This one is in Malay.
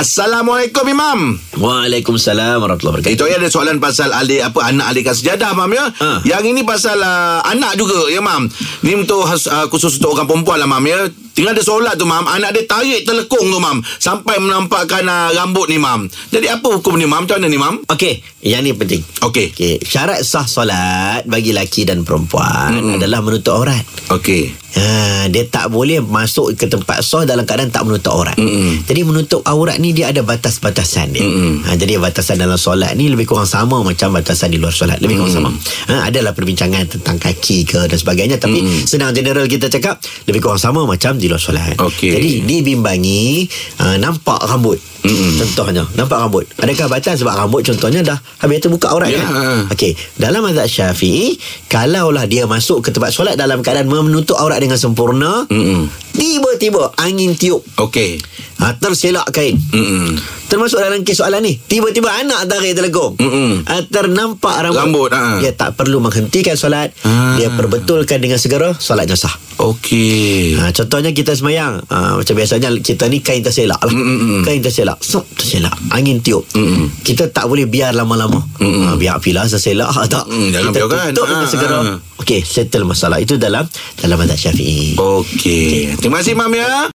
Assalamualaikum Imam. Waalaikumsalam warahmatullahi wabarakatuh. Itu ada soalan pasal alik apa anak alikan sejadah mam ya. Ha. Yang ini pasal uh, anak juga ya mam. Ni untuk uh, khusus untuk orang perempuan lah mam ya. Tinggal dia solat tu mam, anak dia tarik telekung tu mam sampai menampakkan uh, rambut ni mam. Jadi apa hukum ni mam? Macam mana ni mam? Okey, yang ni penting. Okey. Okey, syarat sah solat bagi lelaki dan perempuan Mm-mm. adalah menutup aurat. Okey. Ha, dia tak boleh masuk ke tempat sah dalam keadaan tak menutup aurat. Mm-mm. Jadi menutup aurat ni dia ada batas-batasan dia. Mm-mm. Ha, jadi batasan dalam solat ni lebih kurang sama macam batasan di luar solat. Lebih kurang sama. Ha, adalah perbincangan tentang kaki ke dan sebagainya tapi senang general kita cakap lebih kurang sama macam di luar solat. Okey. Jadi dibimbangi uh, nampak rambut. Mm-mm. Contohnya nampak rambut. Adakah batal sebab rambut contohnya dah habis terbuka aurat Ya. kan? Okey, dalam mazhab Syafi'i, kalaulah dia masuk ke tempat solat dalam keadaan menutup aurat dengan sempurna, Mm-mm. tiba-tiba angin tiup, Okey. ha, terselak kain. Mm-mm. Termasuk dalam kes soalan ni, tiba-tiba anak tarik telekung. Mm-mm. Ha, ternampak rambut. Rambut, ha. Dia tak perlu menghentikan solat, Ah. dia perbetulkan dengan segera solatnya sah. Okey. Ha, contohnya kita semayang ha, Macam biasanya kita ni kain terselak lah Mm-mm. Kain terselak Sup, terselak Angin tiup Mm-mm. Kita tak boleh biar lama-lama Mm-mm. ha, Biar apilah terselak ha, tak Mm, jangan Kita biarkan. tutup dengan Ah, segera. Okey settle masalah Itu dalam Dalam mazhab syafi'i Okey. Terima kasih mam ya.